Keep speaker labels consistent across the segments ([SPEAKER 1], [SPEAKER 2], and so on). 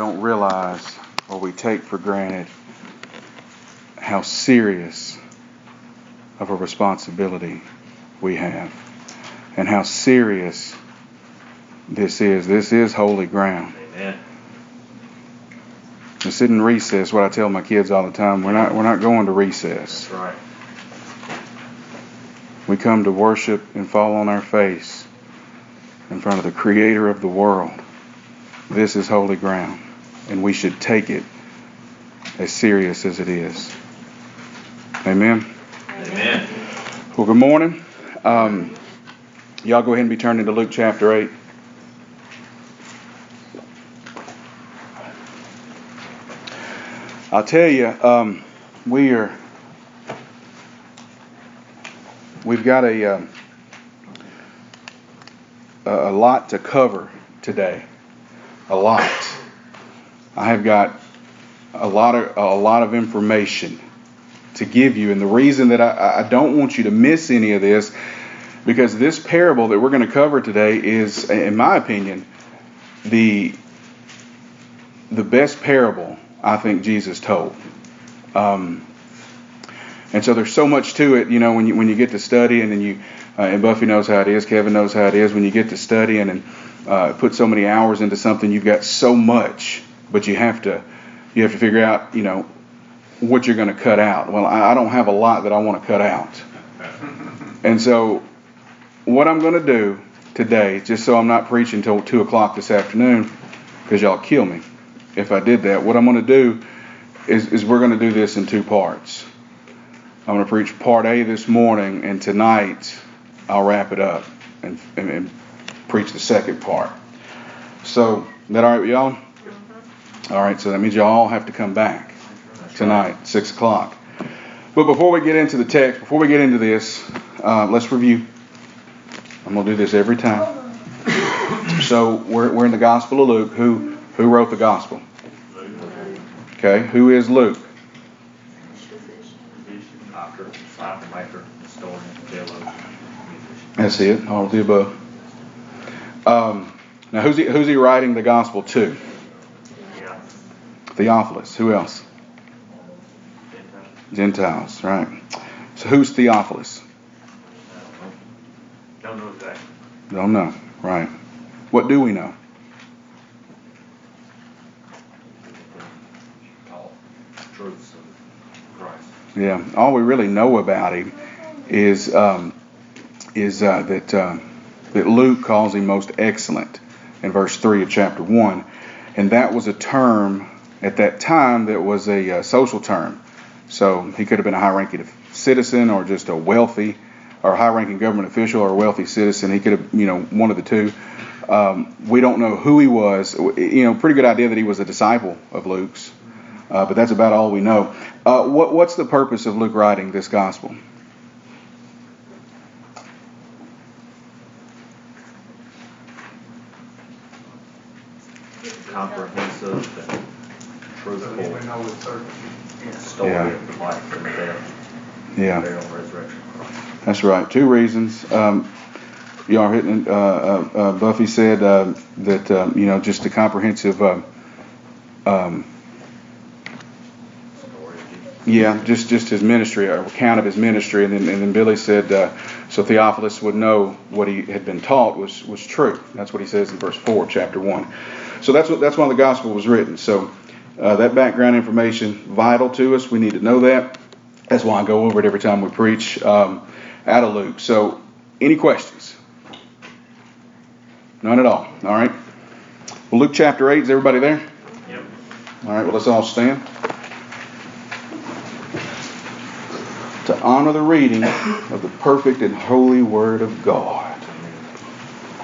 [SPEAKER 1] don't realize or we take for granted how serious of a responsibility we have and how serious this is. This is holy ground.
[SPEAKER 2] Amen.
[SPEAKER 1] This isn't recess. What I tell my kids all the time: we're not we're not going to recess.
[SPEAKER 2] That's right.
[SPEAKER 1] We come to worship and fall on our face in front of the Creator of the world. This is holy ground, and we should take it as serious as it is. Amen.
[SPEAKER 2] Amen.
[SPEAKER 1] Well, good morning. Um, y'all go ahead and be turned into Luke chapter 8. I'll tell you, um, we are, we've got a, um, a lot to cover today. A lot. I have got a lot of a lot of information to give you, and the reason that I, I don't want you to miss any of this, because this parable that we're going to cover today is, in my opinion, the the best parable I think Jesus told. Um, and so there's so much to it, you know, when you when you get to study and then you uh, and Buffy knows how it is, Kevin knows how it is. When you get to studying and uh, put so many hours into something, you've got so much, but you have to you have to figure out, you know, what you're going to cut out. Well, I, I don't have a lot that I want to cut out, and so what I'm going to do today, just so I'm not preaching till two o'clock this afternoon, because y'all kill me if I did that. What I'm going to do is, is we're going to do this in two parts. I'm going to preach part A this morning, and tonight I'll wrap it up and, and, and preach the second part. So, is that all right with y'all? All right, so that means y'all have to come back tonight, 6 o'clock. But before we get into the text, before we get into this, uh, let's review. I'm going to do this every time. So, we're, we're in the Gospel of Luke. Who, who wrote the Gospel? Okay, who is Luke? That's it, all of the above. Um, now, who's he, who's he writing the Gospel to? Theophilus. Who else?
[SPEAKER 2] Gentiles.
[SPEAKER 1] Gentiles, right. So, who's Theophilus?
[SPEAKER 2] Don't know. Don't know exactly.
[SPEAKER 1] Don't know, right. What do we know?
[SPEAKER 2] All truths of Christ.
[SPEAKER 1] Yeah, all we really know about him is um, is uh, that uh, that Luke calls him most excellent in verse three of chapter one, and that was a term at that time that was a uh, social term. So he could have been a high-ranking citizen or just a wealthy or high-ranking government official or a wealthy citizen. He could have, you know, one of the two. Um, we don't know who he was. You know, pretty good idea that he was a disciple of Luke's, uh, but that's about all we know. Uh, what, what's the purpose of Luke writing this gospel?
[SPEAKER 2] Comprehensive and truthful story
[SPEAKER 1] Yeah.
[SPEAKER 2] of life and death,
[SPEAKER 1] Yeah,
[SPEAKER 2] burial, and resurrection
[SPEAKER 1] that's right. Two reasons. Um, you are hitting. Uh, uh, uh, Buffy said uh, that um, you know just a comprehensive. Uh, um,
[SPEAKER 2] Story.
[SPEAKER 1] Yeah, just just his ministry, or account of his ministry, and then and then Billy said, uh, so Theophilus would know what he had been taught was was true. That's what he says in verse four, chapter one. So that's what that's why the gospel was written. So uh, that background information vital to us. We need to know that. That's why I go over it every time we preach um, out of Luke. So any questions? None at all. All right. Well, Luke chapter eight. Is everybody there?
[SPEAKER 2] Yep.
[SPEAKER 1] All right. Well, let's all stand. to honor the reading of the perfect and holy Word of God.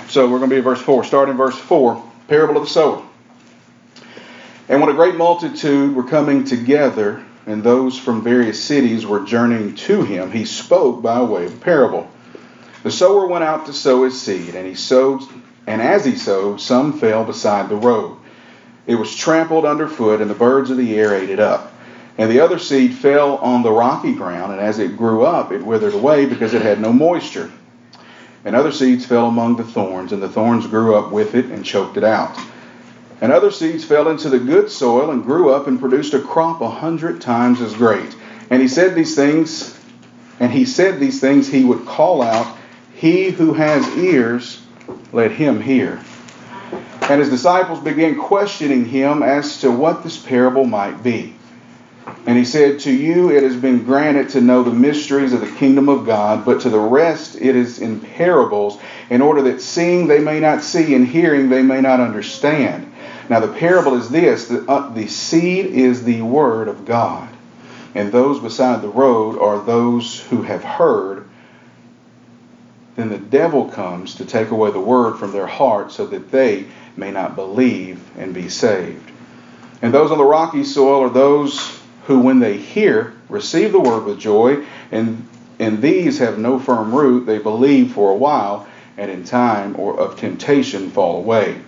[SPEAKER 1] So we're going to be at verse 4. Start in verse 4, parable of the sower. And when a great multitude were coming together, and those from various cities were journeying to him, he spoke by way of parable. The sower went out to sow his seed, and he sowed, and as he sowed, some fell beside the road. It was trampled underfoot, and the birds of the air ate it up. And the other seed fell on the rocky ground, and as it grew up, it withered away because it had no moisture. And other seeds fell among the thorns, and the thorns grew up with it and choked it out. And other seeds fell into the good soil and grew up and produced a crop a hundred times as great. And he said these things, and he said these things, he would call out, He who has ears, let him hear. And his disciples began questioning him as to what this parable might be. And he said, To you it has been granted to know the mysteries of the kingdom of God, but to the rest it is in parables, in order that seeing they may not see, and hearing they may not understand. Now the parable is this the, uh, the seed is the word of God, and those beside the road are those who have heard. Then the devil comes to take away the word from their heart so that they may not believe and be saved. And those on the rocky soil are those who, when they hear, receive the word with joy, and, and these have no firm root. They believe for a while, and in time or of temptation fall away.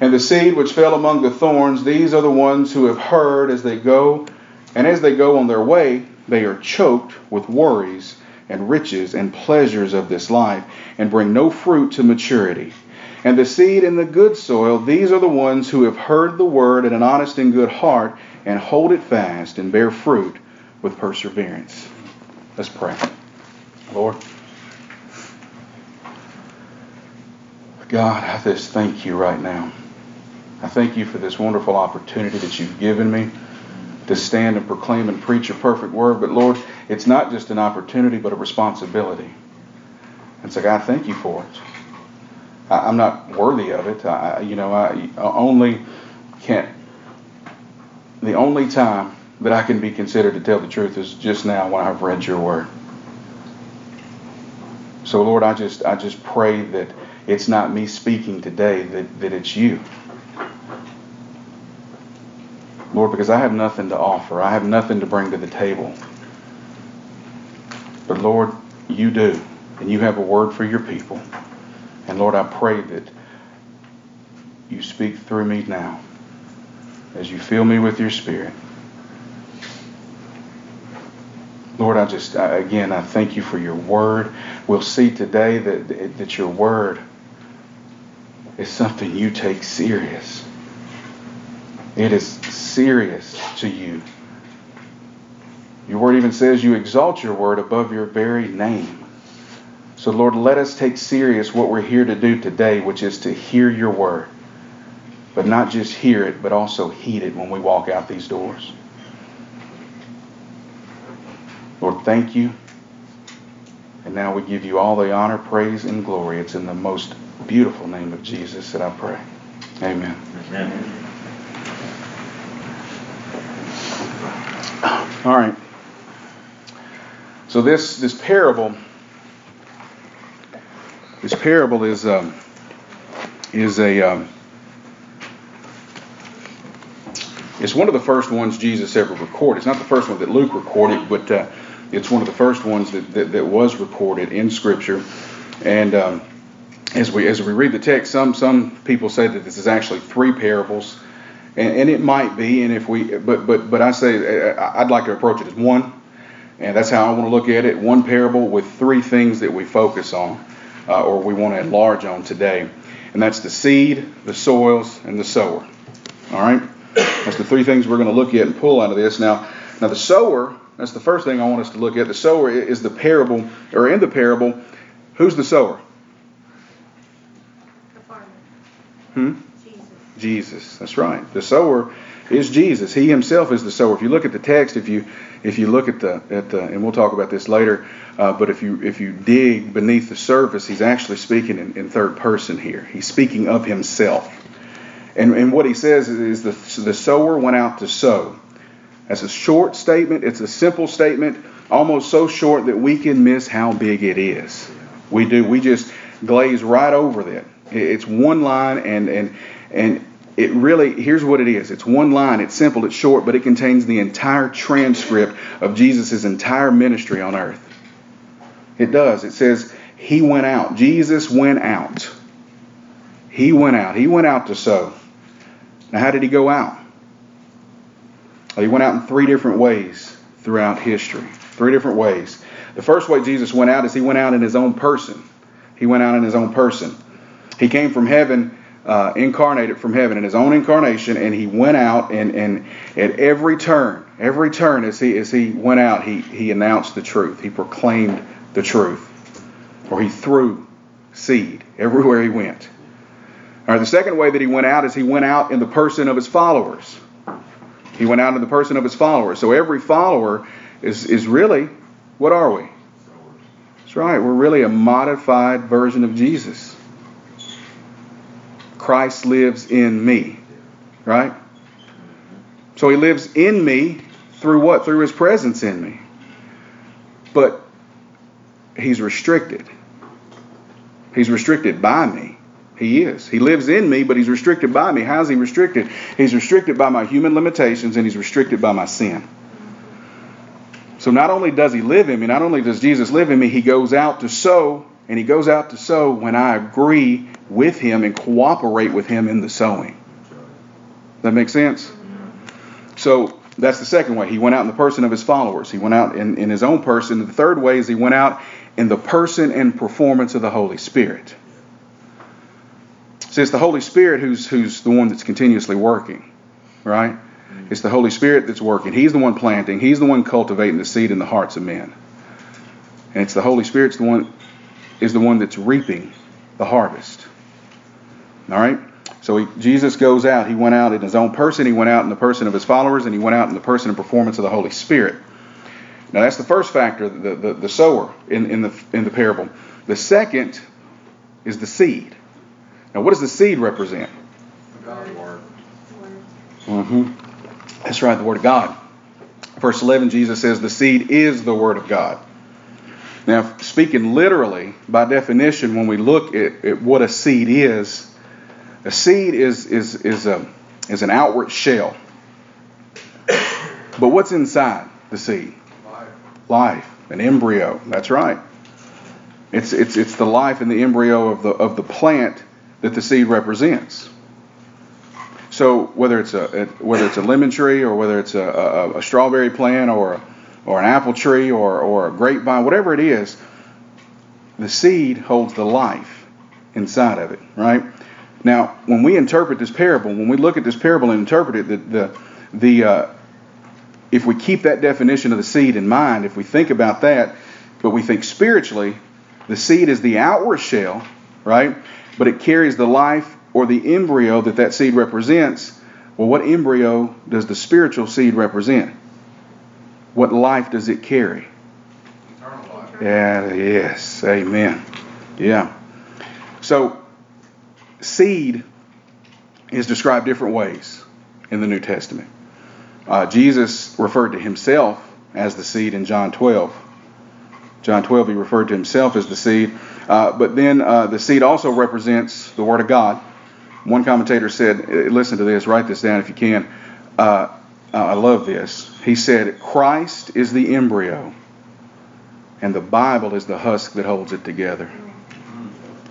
[SPEAKER 1] And the seed which fell among the thorns, these are the ones who have heard as they go, and as they go on their way, they are choked with worries and riches and pleasures of this life, and bring no fruit to maturity. And the seed in the good soil, these are the ones who have heard the word in an honest and good heart, and hold it fast and bear fruit with perseverance. Let's pray. Lord, God, I just thank you right now. I thank you for this wonderful opportunity that you've given me to stand and proclaim and preach your perfect word. But Lord, it's not just an opportunity, but a responsibility. And so, God, thank you for it. I, am not worthy of it. I, you know, I only can't. The only time that I can be considered to tell the truth is just now when I've read your word. So, Lord, I just I just pray that it's not me speaking today, that, that it's you. Lord, because I have nothing to offer. I have nothing to bring to the table. But Lord, you do. And you have a word for your people. And Lord, I pray that you speak through me now as you fill me with your spirit. Lord, I just, again, I thank you for your word. We'll see today that, that your word is something you take serious. It is serious to you. Your word even says you exalt your word above your very name. So, Lord, let us take serious what we're here to do today, which is to hear your word. But not just hear it, but also heed it when we walk out these doors. Lord, thank you. And now we give you all the honor, praise, and glory. It's in the most beautiful name of Jesus that I pray. Amen. Amen. All right. So this this parable this parable is um, is a um, it's one of the first ones Jesus ever recorded. It's not the first one that Luke recorded, but uh, it's one of the first ones that, that, that was recorded in Scripture. And um, as we as we read the text, some some people say that this is actually three parables, and, and it might be. And if we, but but but I say I'd like to approach it as one, and that's how I want to look at it. One parable with three things that we focus on, uh, or we want to enlarge on today, and that's the seed, the soils, and the sower. All right, that's the three things we're going to look at and pull out of this. Now, now the sower. That's the first thing I want us to look at. The sower is the parable, or in the parable, who's the sower? The farmer. Hmm? Jesus. That's right. The sower is Jesus. He himself is the sower. If you look at the text, if you if you look at the at the, and we'll talk about this later, uh, but if you if you dig beneath the surface, he's actually speaking in, in third person here. He's speaking of himself. And, and what he says is the, the sower went out to sow. That's a short statement. It's a simple statement, almost so short that we can miss how big it is. We do. We just glaze right over that. It's one line, and and and it really here's what it is. It's one line. It's simple. It's short, but it contains the entire transcript of Jesus' entire ministry on earth. It does. It says he went out. Jesus went out. He went out. He went out to sow. Now, how did he go out? Well, he went out in three different ways throughout history. Three different ways. The first way Jesus went out is he went out in his own person. He went out in his own person. He came from heaven uh, incarnated from heaven in his own incarnation, and he went out and, and at every turn, every turn as he as he went out, he he announced the truth. He proclaimed the truth, or he threw seed everywhere he went. All right, the second way that he went out is he went out in the person of his followers. He went out in the person of his followers. So every follower is is really what are we? That's right. We're really a modified version of Jesus. Christ lives in me. Right? So he lives in me through what? Through his presence in me. But he's restricted. He's restricted by me. He is. He lives in me, but he's restricted by me. How's he restricted? He's restricted by my human limitations and he's restricted by my sin. So not only does he live in me, not only does Jesus live in me, he goes out to sow, and he goes out to sow when I agree with him and cooperate with him in the sowing. That makes sense? So that's the second way. He went out in the person of his followers. He went out in, in his own person. The third way is he went out in the person and performance of the Holy Spirit. See, it's the Holy Spirit who's who's the one that's continuously working, right? It's the Holy Spirit that's working. He's the one planting. He's the one cultivating the seed in the hearts of men. And it's the Holy Spirit's the one is the one that's reaping the harvest. All right? So he, Jesus goes out. He went out in his own person. He went out in the person of his followers, and he went out in the person and performance of the Holy Spirit. Now that's the first factor, the, the, the sower in, in, the, in the parable. The second is the seed. Now what does the seed represent?
[SPEAKER 2] God's word.
[SPEAKER 1] Mm-hmm. That's right, the Word of God. Verse 11, Jesus says, The seed is the Word of God. Now, speaking literally, by definition, when we look at, at what a seed is, a seed is, is, is, a, is an outward shell. But what's inside the seed?
[SPEAKER 2] Life.
[SPEAKER 1] Life, an embryo. That's right. It's, it's, it's the life and the embryo of the, of the plant that the seed represents. So whether it's a, whether it's a lemon tree or whether it's a, a, a strawberry plant or or an apple tree or or a grapevine, whatever it is, the seed holds the life inside of it, right? Now, when we interpret this parable, when we look at this parable and interpret it, the the, the uh, if we keep that definition of the seed in mind, if we think about that, but we think spiritually, the seed is the outward shell, right? But it carries the life or the embryo that that seed represents, well, what embryo does the spiritual seed represent? What life does it carry?
[SPEAKER 2] Eternal life.
[SPEAKER 1] Yeah, yes, amen. Yeah. So, seed is described different ways in the New Testament. Uh, Jesus referred to himself as the seed in John 12. John 12, he referred to himself as the seed. Uh, but then uh, the seed also represents the Word of God. One commentator said, uh, listen to this, write this down if you can. Uh, I love this. He said, Christ is the embryo, and the Bible is the husk that holds it together.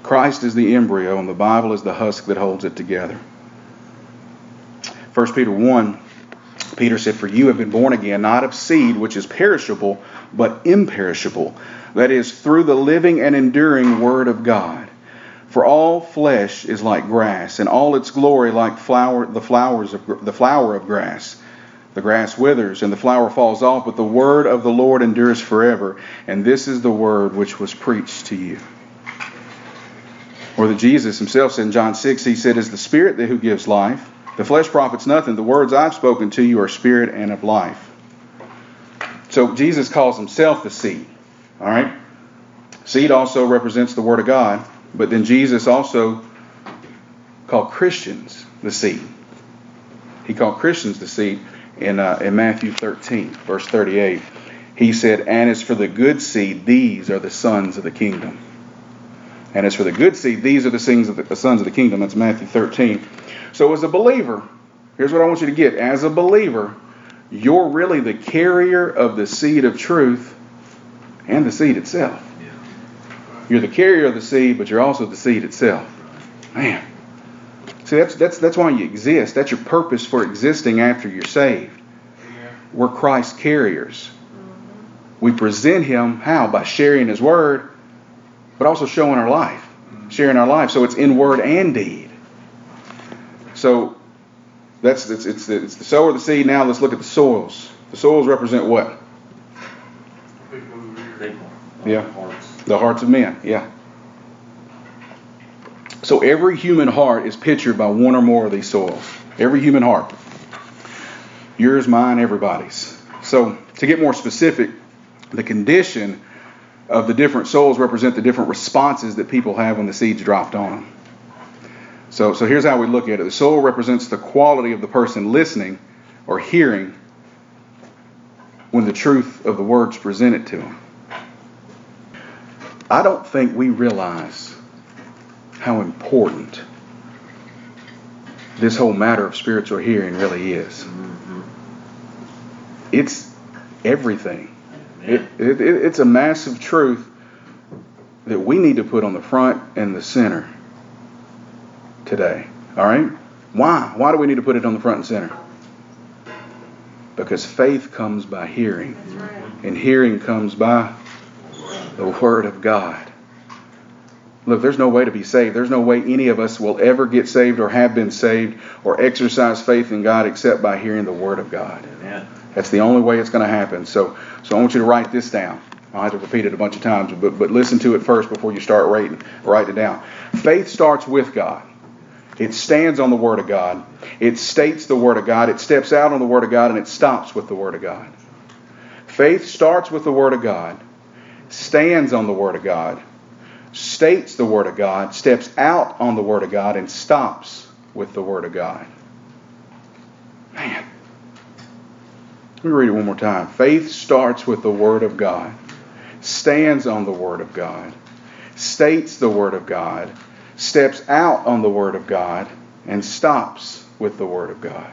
[SPEAKER 1] Christ is the embryo, and the Bible is the husk that holds it together. 1 Peter 1, Peter said, For you have been born again, not of seed which is perishable, but imperishable. That is, through the living and enduring Word of God. For all flesh is like grass, and all its glory like flower, the flowers of the flower of grass. The grass withers and the flower falls off, but the word of the Lord endures forever. And this is the word which was preached to you. Or that Jesus himself said in John 6, he said, Is the Spirit that who gives life? The flesh profits nothing. The words I've spoken to you are spirit and of life. So Jesus calls himself the seed. All right? Seed also represents the Word of God, but then Jesus also called Christians the seed. He called Christians the seed in, uh, in Matthew 13, verse 38. He said, And as for the good seed, these are the sons of the kingdom. And as for the good seed, these are the, sons of the, the sons of the kingdom. That's Matthew 13. So, as a believer, here's what I want you to get. As a believer, you're really the carrier of the seed of truth and the seed itself. You're the carrier of the seed, but you're also the seed itself. Man. See, that's, that's, that's why you exist. That's your purpose for existing after you're saved. We're Christ's carriers. We present Him how? By sharing His Word, but also showing our life. Sharing our life. So it's in word and deed. So that's it's, it's, the, it's the sower, the seed. Now let's look at the soils. The soils represent what?
[SPEAKER 2] People who hear.
[SPEAKER 3] People.
[SPEAKER 1] Yeah. The hearts of men. Yeah. So every human heart is pictured by one or more of these soils. Every human heart. Yours, mine, everybody's. So to get more specific, the condition of the different soils represent the different responses that people have when the seeds dropped on them. So, so here's how we look at it. The soil represents the quality of the person listening or hearing when the truth of the words presented to them. I don't think we realize how important this whole matter of spiritual hearing really is.
[SPEAKER 3] Mm-hmm.
[SPEAKER 1] It's everything. It, it, it, it's a massive truth that we need to put on the front and the center today. All right? Why? Why do we need to put it on the front and center? Because faith comes by hearing,
[SPEAKER 4] right.
[SPEAKER 1] and hearing comes by the Word of God. Look, there's no way to be saved. There's no way any of us will ever get saved or have been saved or exercise faith in God except by hearing the Word of God.
[SPEAKER 3] Amen.
[SPEAKER 1] That's the only way it's going to happen. So, so I want you to write this down. I'll have to repeat it a bunch of times, but, but listen to it first before you start writing, write it down. Faith starts with God. It stands on the Word of God. It states the Word of God. It steps out on the Word of God, and it stops with the Word of God. Faith starts with the Word of God, stands on the Word of God, states the Word of God, steps out on the Word of God, and stops with the Word of God. Man. Let me read it one more time. Faith starts with the Word of God, stands on the Word of God, states the Word of God, steps out on the Word of God, and stops with the Word of God.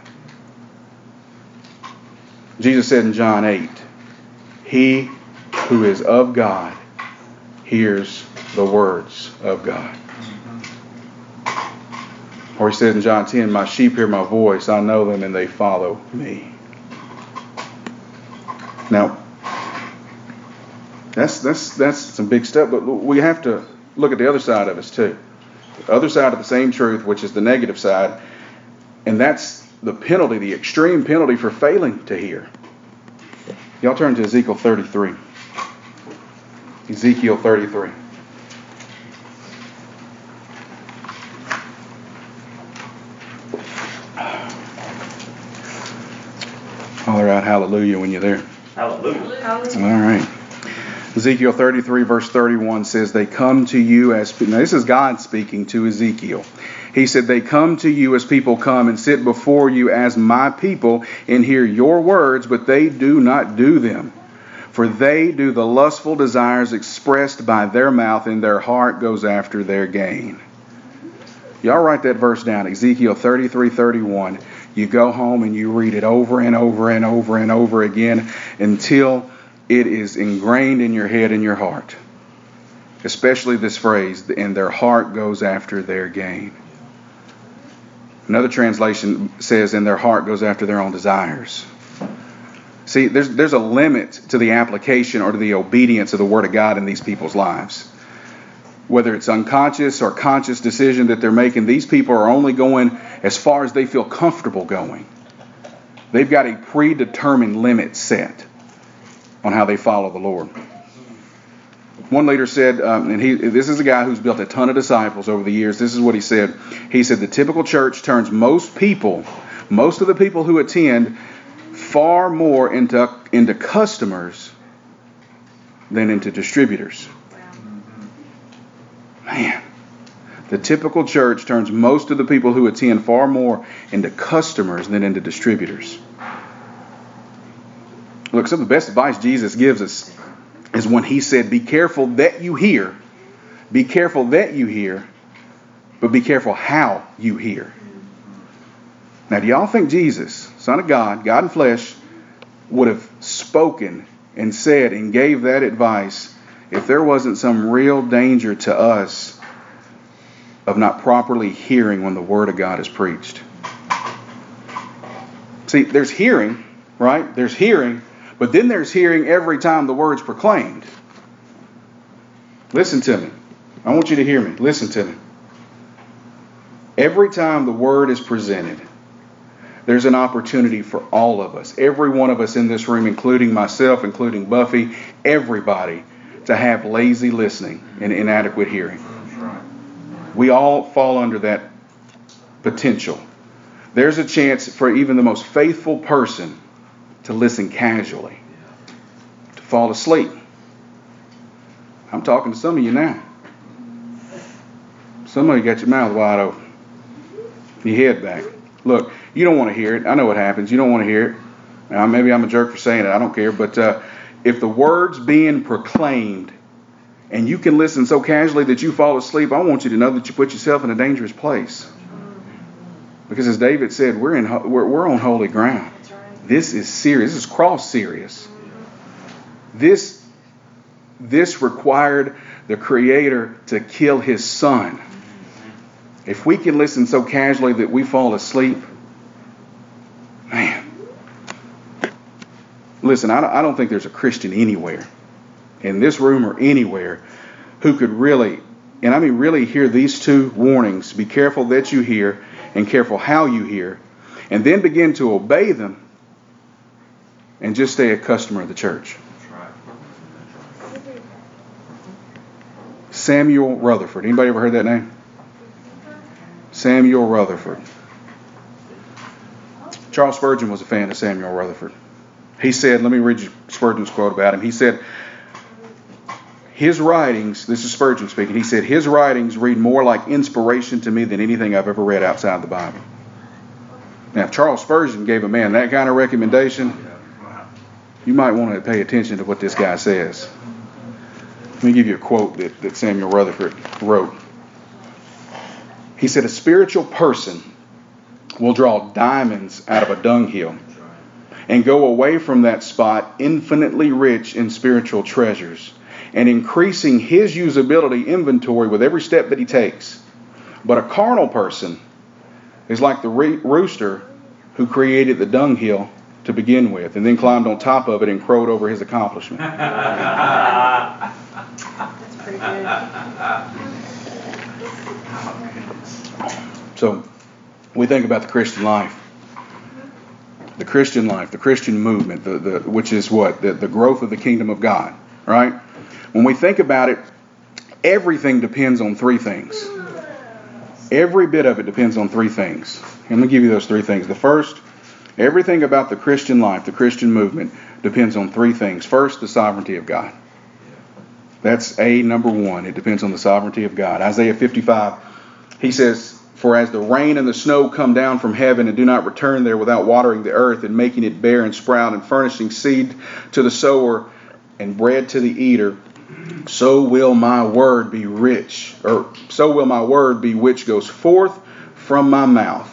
[SPEAKER 1] Jesus said in John 8, He who is of God hears the words of God. Or he said in John 10, My sheep hear my voice, I know them, and they follow me. Now, that's that's that's some big stuff, but we have to look at the other side of us too. The other side of the same truth, which is the negative side, and that's the penalty, the extreme penalty for failing to hear. Y'all turn to Ezekiel 33. Ezekiel 33. Holler out hallelujah when you're there.
[SPEAKER 3] Hallelujah.
[SPEAKER 1] All right. Ezekiel 33, verse 31 says, They come to you as. Now, this is God speaking to Ezekiel. He said, They come to you as people come and sit before you as my people and hear your words, but they do not do them. For they do the lustful desires expressed by their mouth, and their heart goes after their gain. Y'all write that verse down, Ezekiel 33, 31. You go home and you read it over and over and over and over again until it is ingrained in your head and your heart. Especially this phrase, and their heart goes after their gain. Another translation says, and their heart goes after their own desires. See, there's, there's a limit to the application or to the obedience of the Word of God in these people's lives. Whether it's unconscious or conscious decision that they're making, these people are only going as far as they feel comfortable going. They've got a predetermined limit set on how they follow the Lord. One leader said, um, and he, this is a guy who's built a ton of disciples over the years. This is what he said. He said, The typical church turns most people, most of the people who attend, far more into, into customers than into distributors. Man, the typical church turns most of the people who attend far more into customers than into distributors. Look, some of the best advice Jesus gives us is when he said, Be careful that you hear. Be careful that you hear, but be careful how you hear. Now, do y'all think Jesus, Son of God, God in flesh, would have spoken and said and gave that advice if there wasn't some real danger to us of not properly hearing when the Word of God is preached? See, there's hearing, right? There's hearing, but then there's hearing every time the word's proclaimed. Listen to me. I want you to hear me. Listen to me. Every time the word is presented, there's an opportunity for all of us, every one of us in this room, including myself, including Buffy, everybody, to have lazy listening and inadequate hearing. We all fall under that potential. There's a chance for even the most faithful person to listen casually, to fall asleep. I'm talking to some of you now. Some of you got your mouth wide open, your head back. Look, you don't want to hear it. I know what happens. You don't want to hear it. Now, maybe I'm a jerk for saying it. I don't care. But uh, if the word's being proclaimed and you can listen so casually that you fall asleep, I want you to know that you put yourself in a dangerous place. Because as David said, we're in we're, we're on holy ground. This is serious. This is cross serious. This this required the creator to kill his son. If we can listen so casually that we fall asleep, man. Listen, I don't think there's a Christian anywhere, in this room or anywhere, who could really, and I mean really hear these two warnings be careful that you hear and careful how you hear, and then begin to obey them and just stay a customer of the church. Samuel Rutherford. Anybody ever heard that name? Samuel Rutherford. Charles Spurgeon was a fan of Samuel Rutherford. He said, let me read you Spurgeon's quote about him. He said, his writings, this is Spurgeon speaking, he said, his writings read more like inspiration to me than anything I've ever read outside the Bible. Now, if Charles Spurgeon gave a man that kind of recommendation, you might want to pay attention to what this guy says. Let me give you a quote that, that Samuel Rutherford wrote. He said, A spiritual person will draw diamonds out of a dunghill and go away from that spot infinitely rich in spiritual treasures and increasing his usability inventory with every step that he takes. But a carnal person is like the rooster who created the dunghill to begin with and then climbed on top of it and crowed over his accomplishment. That's pretty good. So, we think about the Christian life. The Christian life, the Christian movement, the, the, which is what? The, the growth of the kingdom of God, right? When we think about it, everything depends on three things. Every bit of it depends on three things. Let me give you those three things. The first, everything about the Christian life, the Christian movement, depends on three things. First, the sovereignty of God. That's A, number one. It depends on the sovereignty of God. Isaiah 55, he says, For as the rain and the snow come down from heaven and do not return there without watering the earth and making it bear and sprout and furnishing seed to the sower and bread to the eater, so will my word be rich, or so will my word be which goes forth from my mouth.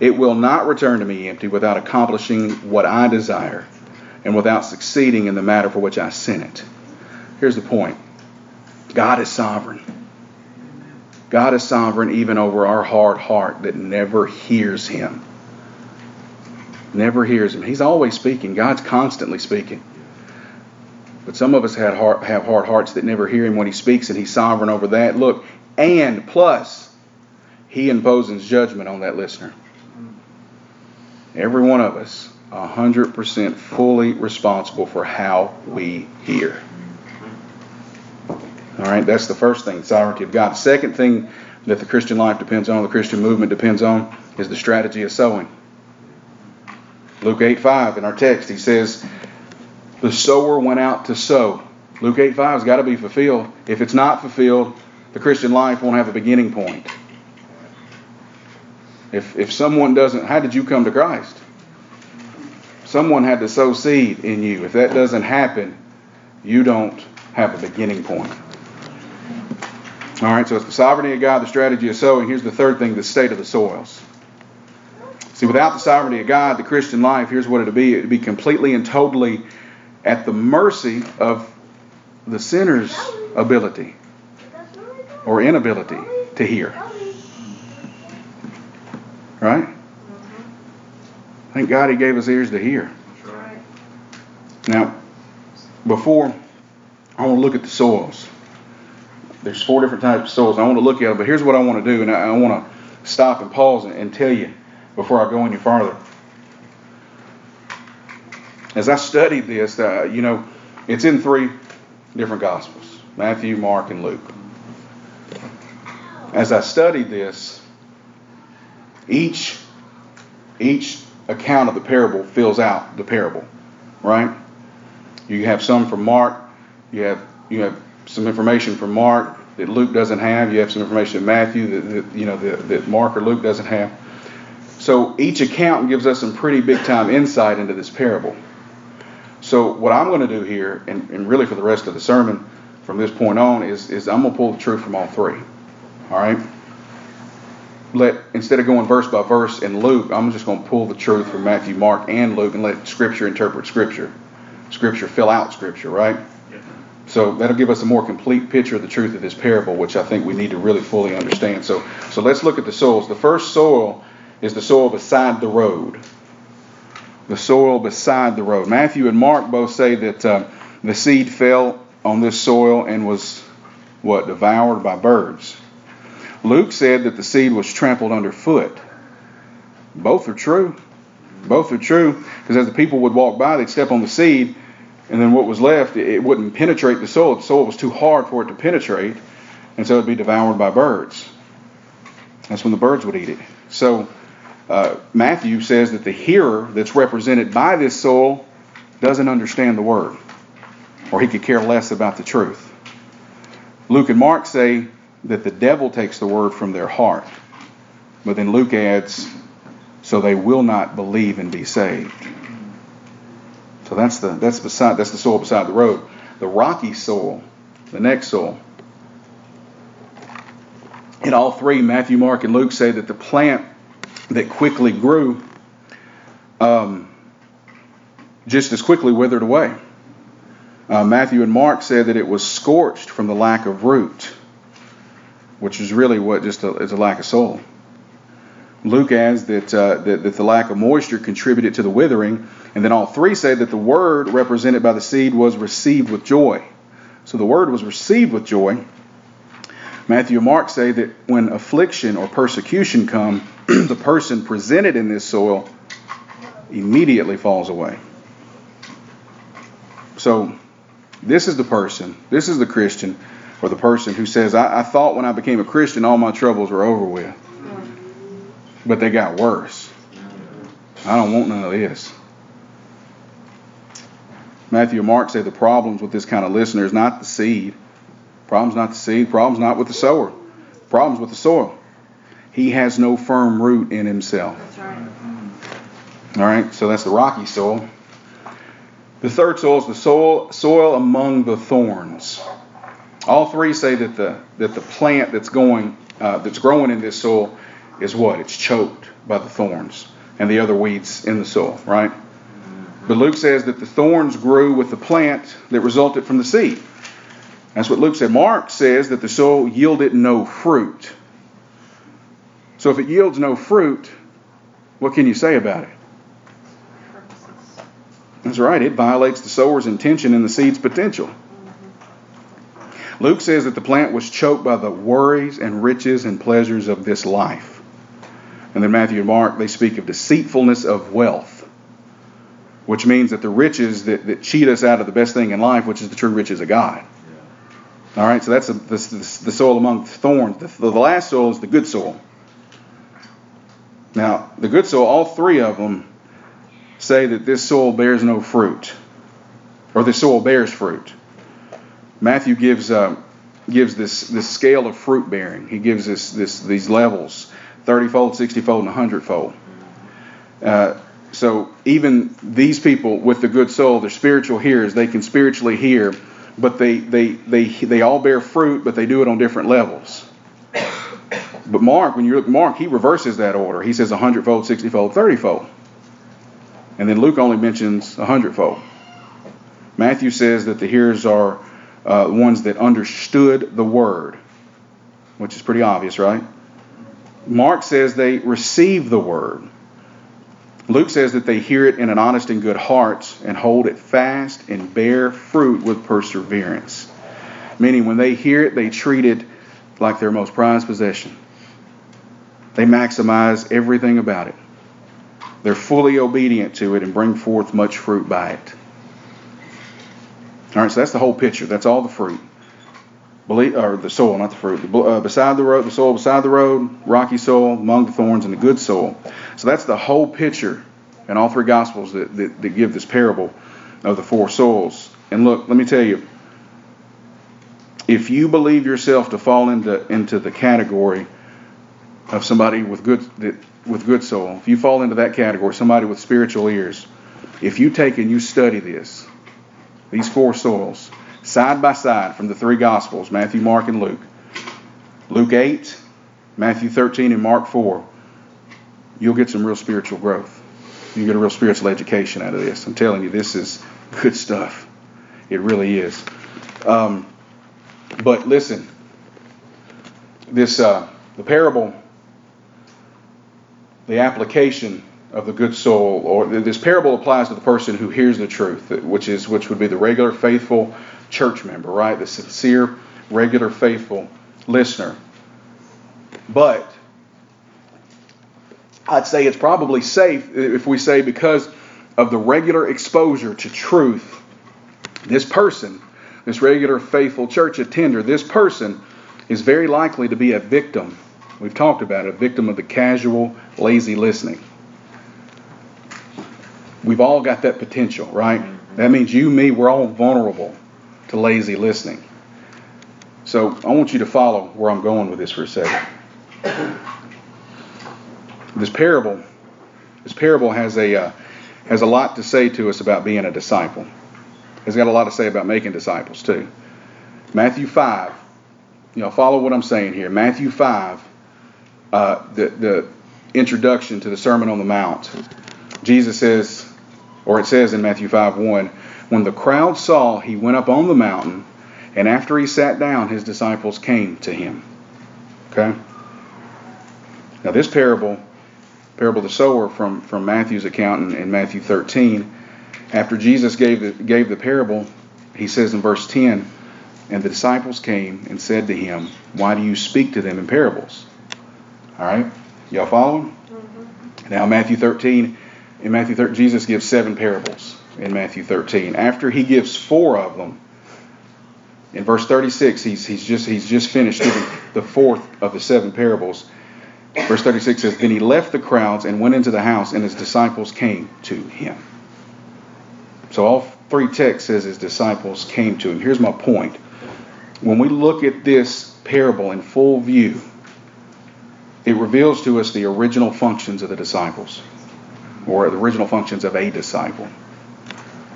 [SPEAKER 1] It will not return to me empty without accomplishing what I desire and without succeeding in the matter for which I sent it. Here's the point God is sovereign. God is sovereign even over our hard heart that never hears Him. Never hears Him. He's always speaking, God's constantly speaking. But some of us have hard, have hard hearts that never hear Him when He speaks, and He's sovereign over that. Look, and plus, He imposes judgment on that listener. Every one of us, 100% fully responsible for how we hear. All right, that's the first thing, sovereignty of God. The second thing that the Christian life depends on, the Christian movement depends on, is the strategy of sowing. Luke 8 5 in our text, he says, The sower went out to sow. Luke 8 5 has got to be fulfilled. If it's not fulfilled, the Christian life won't have a beginning point. If, if someone doesn't, how did you come to Christ? Someone had to sow seed in you. If that doesn't happen, you don't have a beginning point. All right, so it's the sovereignty of God, the strategy of sowing. Here's the third thing the state of the soils. See, without the sovereignty of God, the Christian life, here's what it'd be it'd be completely and totally at the mercy of the sinner's ability or inability to hear. Right? Thank God He gave us ears to hear. Now, before I want to look at the soils there's four different types of soils. I want to look at them, but here's what I want to do, and I, want to stop and pause and tell you before I go any farther. As I studied this, uh, you know, it's in three different Gospels Matthew, Mark, and Luke. As I studied this, each, each account of the parable fills out the parable, right? You have some from Mark, you have, you have some information from Mark that Luke doesn't have, you have some information in Matthew that, that you know that, that Mark or Luke doesn't have. So each account gives us some pretty big time insight into this parable. So what I'm going to do here, and, and really for the rest of the sermon from this point on, is, is I'm going to pull the truth from all three. All right? Let instead of going verse by verse in Luke, I'm just going to pull the truth from Matthew, Mark, and Luke, and let Scripture interpret Scripture. Scripture fill out Scripture, right? So that'll give us a more complete picture of the truth of this parable, which I think we need to really fully understand. So, so let's look at the soils. The first soil is the soil beside the road the soil beside the road. Matthew and Mark both say that uh, the seed fell on this soil and was what devoured by birds. Luke said that the seed was trampled underfoot. Both are true. Both are true because as the people would walk by, they'd step on the seed, and then what was left, it wouldn't penetrate the soil. The soil was too hard for it to penetrate, and so it'd be devoured by birds. That's when the birds would eat it. So uh, Matthew says that the hearer that's represented by this soul doesn't understand the word, or he could care less about the truth. Luke and Mark say that the devil takes the word from their heart, but then Luke adds, so they will not believe and be saved. So that's the that's beside that's the soil beside the road. The rocky soil, the next soil. In all three, Matthew, Mark, and Luke say that the plant that quickly grew um, just as quickly withered away. Uh, Matthew and Mark said that it was scorched from the lack of root, which is really what just a, is a lack of soil. Luke adds that, uh, that, that the lack of moisture contributed to the withering, and then all three say that the word represented by the seed was received with joy. So the word was received with joy. Matthew and Mark say that when affliction or persecution come, the person presented in this soil immediately falls away. So, this is the person, this is the Christian, or the person who says, I, I thought when I became a Christian all my troubles were over with. But they got worse. I don't want none of this. Matthew and Mark say the problems with this kind of listener is not the seed. Problem's not the seed. Problem's not with the sower. Problem's with the soil he has no firm root in himself.
[SPEAKER 3] That's right.
[SPEAKER 1] All right, so that's the rocky soil. The third soil is the soil, soil among the thorns. All three say that the that the plant that's going uh, that's growing in this soil is what? It's choked by the thorns and the other weeds in the soil, right? But Luke says that the thorns grew with the plant that resulted from the seed. That's what Luke said. Mark says that the soil yielded no fruit. So if it yields no fruit, what can you say about it? That's right, it violates the sower's intention and the seed's potential. Luke says that the plant was choked by the worries and riches and pleasures of this life. And then Matthew and Mark, they speak of deceitfulness of wealth, which means that the riches that, that cheat us out of the best thing in life, which is the true riches of God. All right, so that's a, the, the, soil among thorns. The, the last soil is the good soil. Now, the good soil, all three of them say that this soil bears no fruit, or this soil bears fruit. Matthew gives uh, gives this this scale of fruit bearing. He gives this this these levels, thirty fold, sixty fold, and hundred fold. Uh, so even these people with the good soul, they're spiritual hearers. They can spiritually hear, but they they they they all bear fruit, but they do it on different levels. But Mark, when you look at Mark, he reverses that order. He says 100 fold, 60 fold, 30 fold. And then Luke only mentions 100 fold. Matthew says that the hearers are uh, ones that understood the word, which is pretty obvious, right? Mark says they receive the word. Luke says that they hear it in an honest and good heart and hold it fast and bear fruit with perseverance. Meaning, when they hear it, they treat it like their most prized possession. They maximize everything about it. They're fully obedient to it and bring forth much fruit by it. All right, so that's the whole picture. That's all the fruit. Believe, or the soil, not the fruit. Uh, beside the road, the soil beside the road, rocky soil, among the thorns, and the good soil. So that's the whole picture in all three gospels that, that, that give this parable of the four soils. And look, let me tell you, if you believe yourself to fall into into the category of somebody with good with good soul, if you fall into that category, somebody with spiritual ears, if you take and you study this, these four soils, side by side from the three Gospels Matthew, Mark, and Luke. Luke 8, Matthew 13, and Mark 4. You'll get some real spiritual growth. You get a real spiritual education out of this. I'm telling you, this is good stuff. It really is. Um, but listen, this uh, the parable, the application of the good soul, or this parable applies to the person who hears the truth, which is which would be the regular, faithful church member, right? The sincere, regular, faithful listener. But I'd say it's probably safe if we say because of the regular exposure to truth, this person, this regular, faithful church attender, this person is very likely to be a victim. We've talked about it, a victim of the casual, lazy listening. We've all got that potential, right? That means you, me, we're all vulnerable to lazy listening. So I want you to follow where I'm going with this for a second. This parable, this parable has a uh, has a lot to say to us about being a disciple. It's got a lot to say about making disciples too. Matthew five, you know, follow what I'm saying here. Matthew five, uh, the the introduction to the Sermon on the Mount. Jesus says, or it says in Matthew 5 1, when the crowd saw, he went up on the mountain, and after he sat down, his disciples came to him. Okay? Now, this parable, parable of the sower from, from Matthew's account in, in Matthew 13, after Jesus gave the, gave the parable, he says in verse 10, and the disciples came and said to him, Why do you speak to them in parables? All right? Y'all following? Mm-hmm. Now, Matthew 13, in Matthew 13, Jesus gives seven parables in Matthew 13. After he gives four of them, in verse 36, he's, he's, just, he's just finished giving the fourth of the seven parables. Verse 36 says, Then he left the crowds and went into the house, and his disciples came to him. So all three texts says his disciples came to him. Here's my point. When we look at this parable in full view, it reveals to us the original functions of the disciples, or the original functions of a disciple.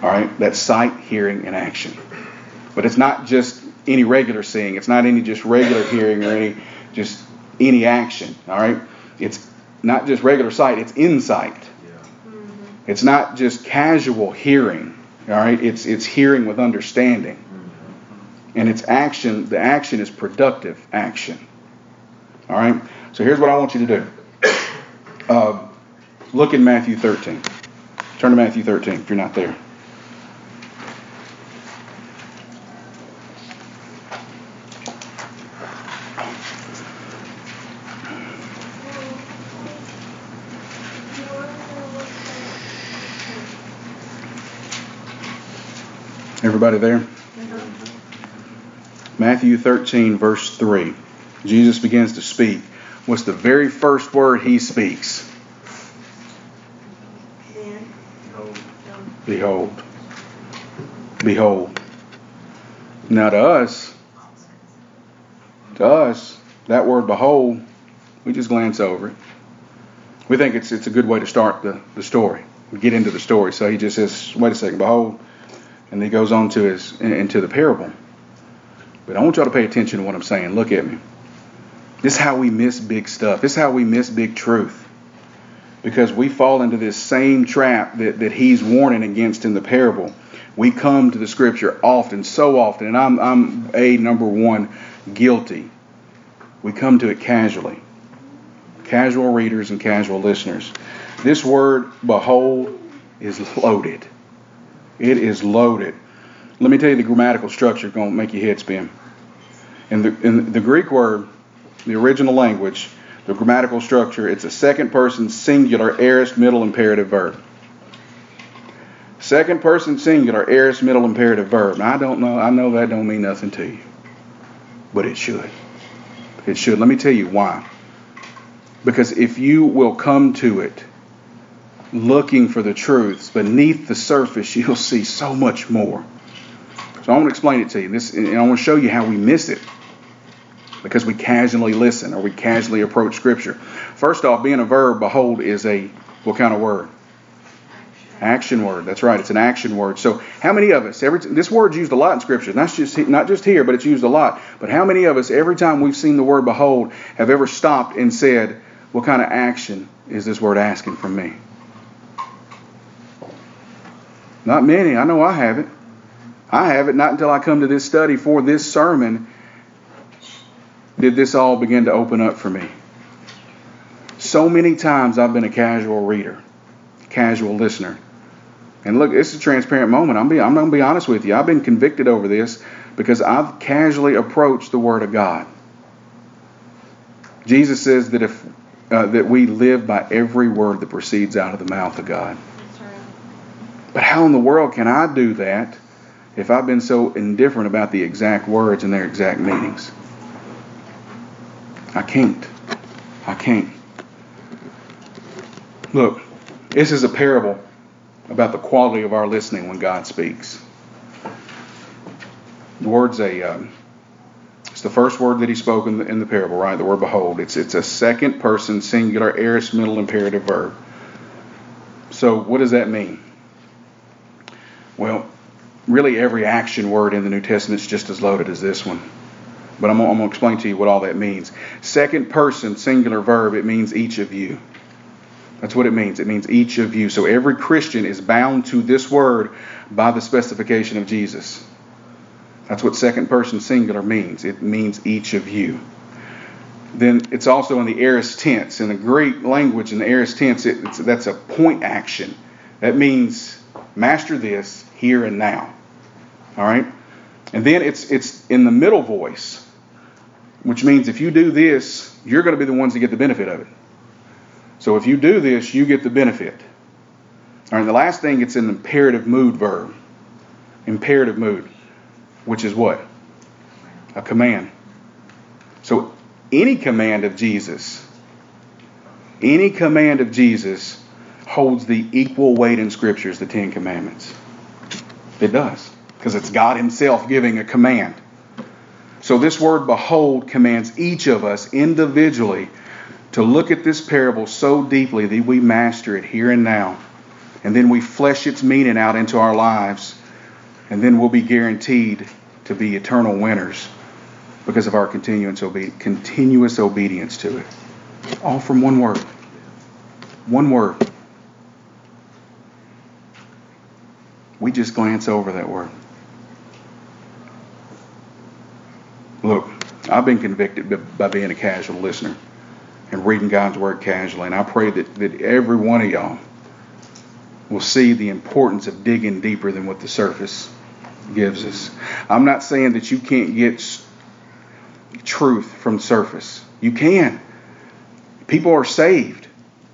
[SPEAKER 1] All right, that's sight, hearing, and action. But it's not just any regular seeing. It's not any just regular hearing or any just any action. All right, it's not just regular sight. It's insight. Mm-hmm. It's not just casual hearing. All right, it's it's hearing with understanding, mm-hmm. and it's action. The action is productive action. All right. So here's what I want you to do. Uh, look in Matthew 13. Turn to Matthew 13 if you're not there. Everybody there? Matthew 13, verse 3. Jesus begins to speak. What's the very first word he speaks? Behold. Behold. Now to us, to us, that word behold, we just glance over it. We think it's it's a good way to start the, the story. We get into the story. So he just says, wait a second, behold, and he goes on to his into the parable. But I want y'all to pay attention to what I'm saying. Look at me. This is how we miss big stuff. This is how we miss big truth. Because we fall into this same trap that, that he's warning against in the parable. We come to the scripture often, so often, and I'm, I'm a number one guilty. We come to it casually. Casual readers and casual listeners. This word, behold, is loaded. It is loaded. Let me tell you the grammatical structure going to make your head spin. In the, in the Greek word, the original language, the grammatical structure, it's a second person singular aorist middle imperative verb. Second person singular aorist middle imperative verb. Now, I don't know. I know that don't mean nothing to you, but it should. It should. Let me tell you why. Because if you will come to it looking for the truths beneath the surface, you'll see so much more. So I want to explain it to you. This, and I want to show you how we miss it because we casually listen or we casually approach Scripture. First off, being a verb, behold, is a what kind of word? Action word. That's right. It's an action word. So how many of us? Every this word's used a lot in Scripture. Not just not just here, but it's used a lot. But how many of us, every time we've seen the word behold, have ever stopped and said, "What kind of action is this word asking from me?" Not many. I know I haven't. I haven't. Not until I come to this study for this sermon did this all begin to open up for me. So many times I've been a casual reader, casual listener. And look, it's a transparent moment. I'm, be, I'm going to be honest with you. I've been convicted over this because I've casually approached the Word of God. Jesus says that if uh, that we live by every word that proceeds out of the mouth of God. But how in the world can I do that if I've been so indifferent about the exact words and their exact meanings? I can't. I can't. Look, this is a parable about the quality of our listening when God speaks. The word's a. Um, it's the first word that he spoke in the, in the parable, right? The word behold. It's it's a second person singular aorist middle imperative verb. So what does that mean? Well, really every action word in the New Testament is just as loaded as this one. But I'm, I'm going to explain to you what all that means. Second person singular verb, it means each of you. That's what it means. It means each of you. So every Christian is bound to this word by the specification of Jesus. That's what second person singular means. It means each of you. Then it's also in the aorist tense. In the Greek language, in the aorist tense, it, that's a point action. That means master this here and now. All right? And then it's it's in the middle voice, which means if you do this, you're going to be the ones that get the benefit of it. So if you do this, you get the benefit. All right, the last thing, it's an imperative mood verb. Imperative mood, which is what? A command. So any command of Jesus, any command of Jesus holds the equal weight in Scripture as the Ten Commandments. It does, because it's God Himself giving a command. So this word behold commands each of us individually to look at this parable so deeply that we master it here and now. And then we flesh its meaning out into our lives. And then we'll be guaranteed to be eternal winners because of our continuous, obe- continuous obedience to it. All from one word. One word. We just glance over that word. Look, I've been convicted by being a casual listener and reading God's Word casually, and I pray that, that every one of y'all will see the importance of digging deeper than what the surface gives us. I'm not saying that you can't get truth from surface. You can. People are saved.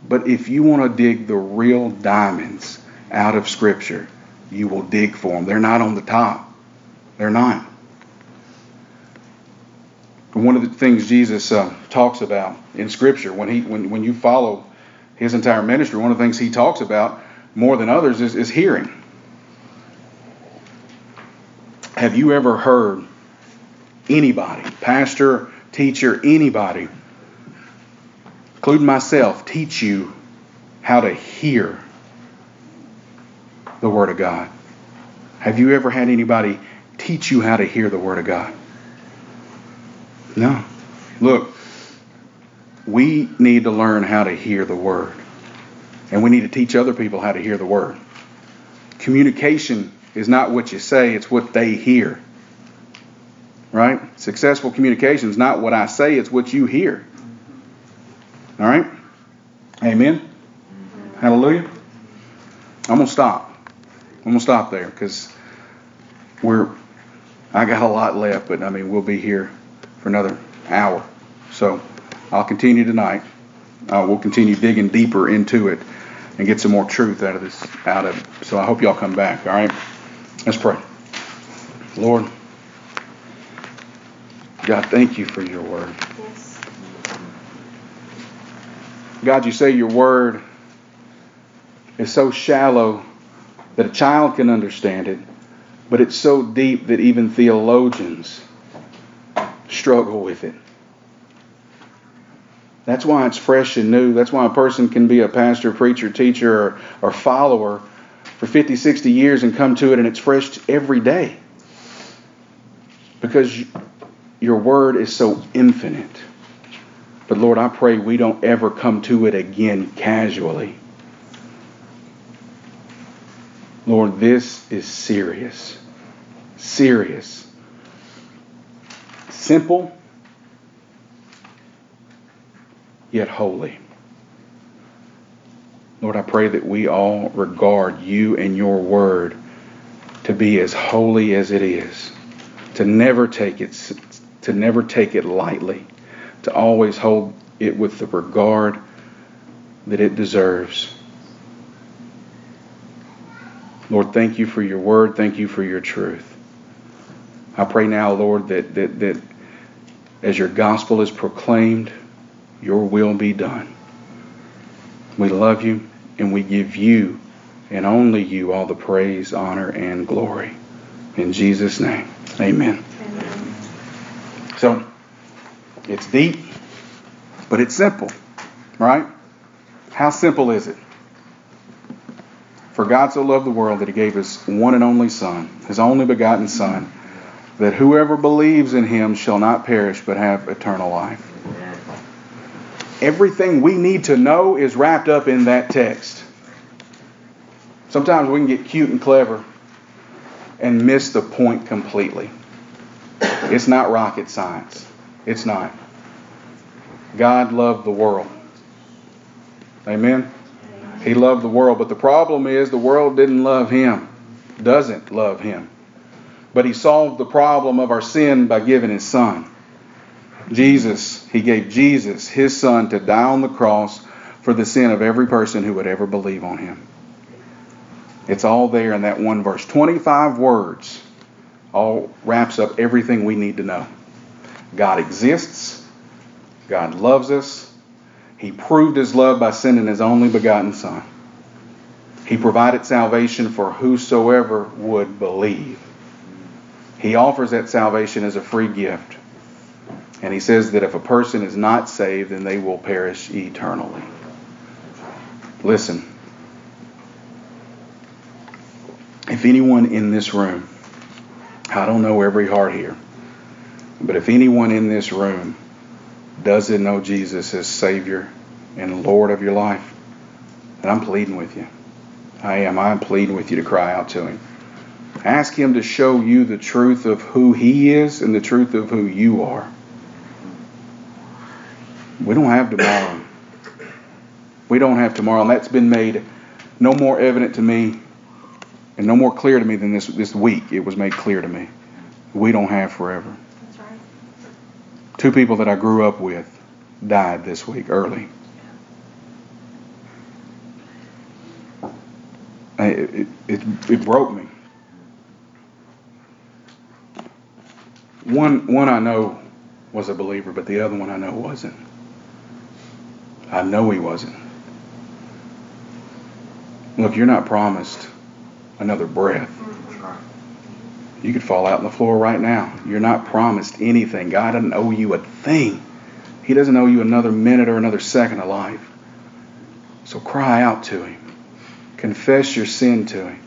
[SPEAKER 1] But if you want to dig the real diamonds out of Scripture, you will dig for them. They're not on the top. They're not. One of the things Jesus uh, talks about in Scripture, when he when when you follow his entire ministry, one of the things he talks about more than others is, is hearing. Have you ever heard anybody, pastor, teacher, anybody, including myself, teach you how to hear the Word of God? Have you ever had anybody teach you how to hear the Word of God? No. Look, we need to learn how to hear the Word. And we need to teach other people how to hear the Word. Communication is not what you say, it's what they hear. Right? Successful communication is not what I say, it's what you hear. All right? Amen? Hallelujah? I'm going to stop. I'm going to stop there because we're, I got a lot left, but I mean, we'll be here for another hour. So I'll continue tonight. Uh, we'll continue digging deeper into it and get some more truth out of this. Out of it. So I hope y'all come back. All right. Let's pray. Lord, God, thank you for your word. Yes. God, you say your word is so shallow that a child can understand it, but it's so deep that even theologians struggle with it. That's why it's fresh and new. That's why a person can be a pastor, preacher, teacher, or, or follower for 50, 60 years and come to it and it's fresh every day. Because your word is so infinite. But Lord, I pray we don't ever come to it again casually. Lord, this is serious. Serious. Simple, yet holy. Lord, I pray that we all regard you and your word to be as holy as it is, to never take it to never take it lightly, to always hold it with the regard that it deserves. Lord, thank you for your word. Thank you for your truth. I pray now, Lord, that, that, that as your gospel is proclaimed, your will be done. We love you and we give you and only you all the praise, honor, and glory. In Jesus' name, amen. amen. So, it's deep, but it's simple, right? How simple is it? For God so loved the world that he gave his one and only Son, his only begotten Son, that whoever believes in him shall not perish but have eternal life. Everything we need to know is wrapped up in that text. Sometimes we can get cute and clever and miss the point completely. It's not rocket science. It's not. God loved the world. Amen. He loved the world, but the problem is the world didn't love him, doesn't love him. But he solved the problem of our sin by giving his son. Jesus, he gave Jesus, his son, to die on the cross for the sin of every person who would ever believe on him. It's all there in that one verse. 25 words all wraps up everything we need to know. God exists. God loves us. He proved his love by sending his only begotten Son. He provided salvation for whosoever would believe. He offers that salvation as a free gift. And he says that if a person is not saved, then they will perish eternally. Listen, if anyone in this room, I don't know every heart here, but if anyone in this room doesn't know Jesus as Savior and Lord of your life, then I'm pleading with you. I am. I'm pleading with you to cry out to Him. Ask Him to show you the truth of who He is and the truth of who you are. We don't have tomorrow. We don't have tomorrow, and that's been made no more evident to me and no more clear to me than this this week. It was made clear to me. We don't have forever. Two people that I grew up with died this week early. It, it, it, it broke me. One, one I know was a believer, but the other one I know wasn't. I know he wasn't. Look, you're not promised another breath. You could fall out on the floor right now. You're not promised anything. God doesn't owe you a thing. He doesn't owe you another minute or another second of life. So cry out to Him. Confess your sin to Him.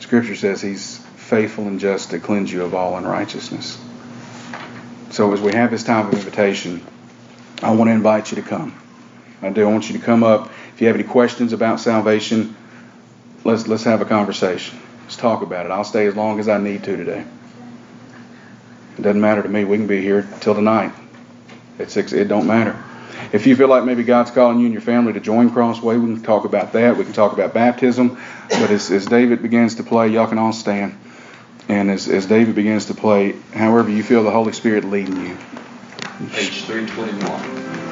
[SPEAKER 1] Scripture says He's faithful and just to cleanse you of all unrighteousness. So as we have this time of invitation, I want to invite you to come. I do. I want you to come up. If you have any questions about salvation, let's let's have a conversation. Let's talk about it. I'll stay as long as I need to today. It doesn't matter to me. We can be here till tonight. At six, it don't matter. If you feel like maybe God's calling you and your family to join Crossway, we can talk about that. We can talk about baptism. But as, as David begins to play, y'all can all stand. And as, as David begins to play, however you feel the Holy Spirit leading you,
[SPEAKER 3] Page three twenty-one.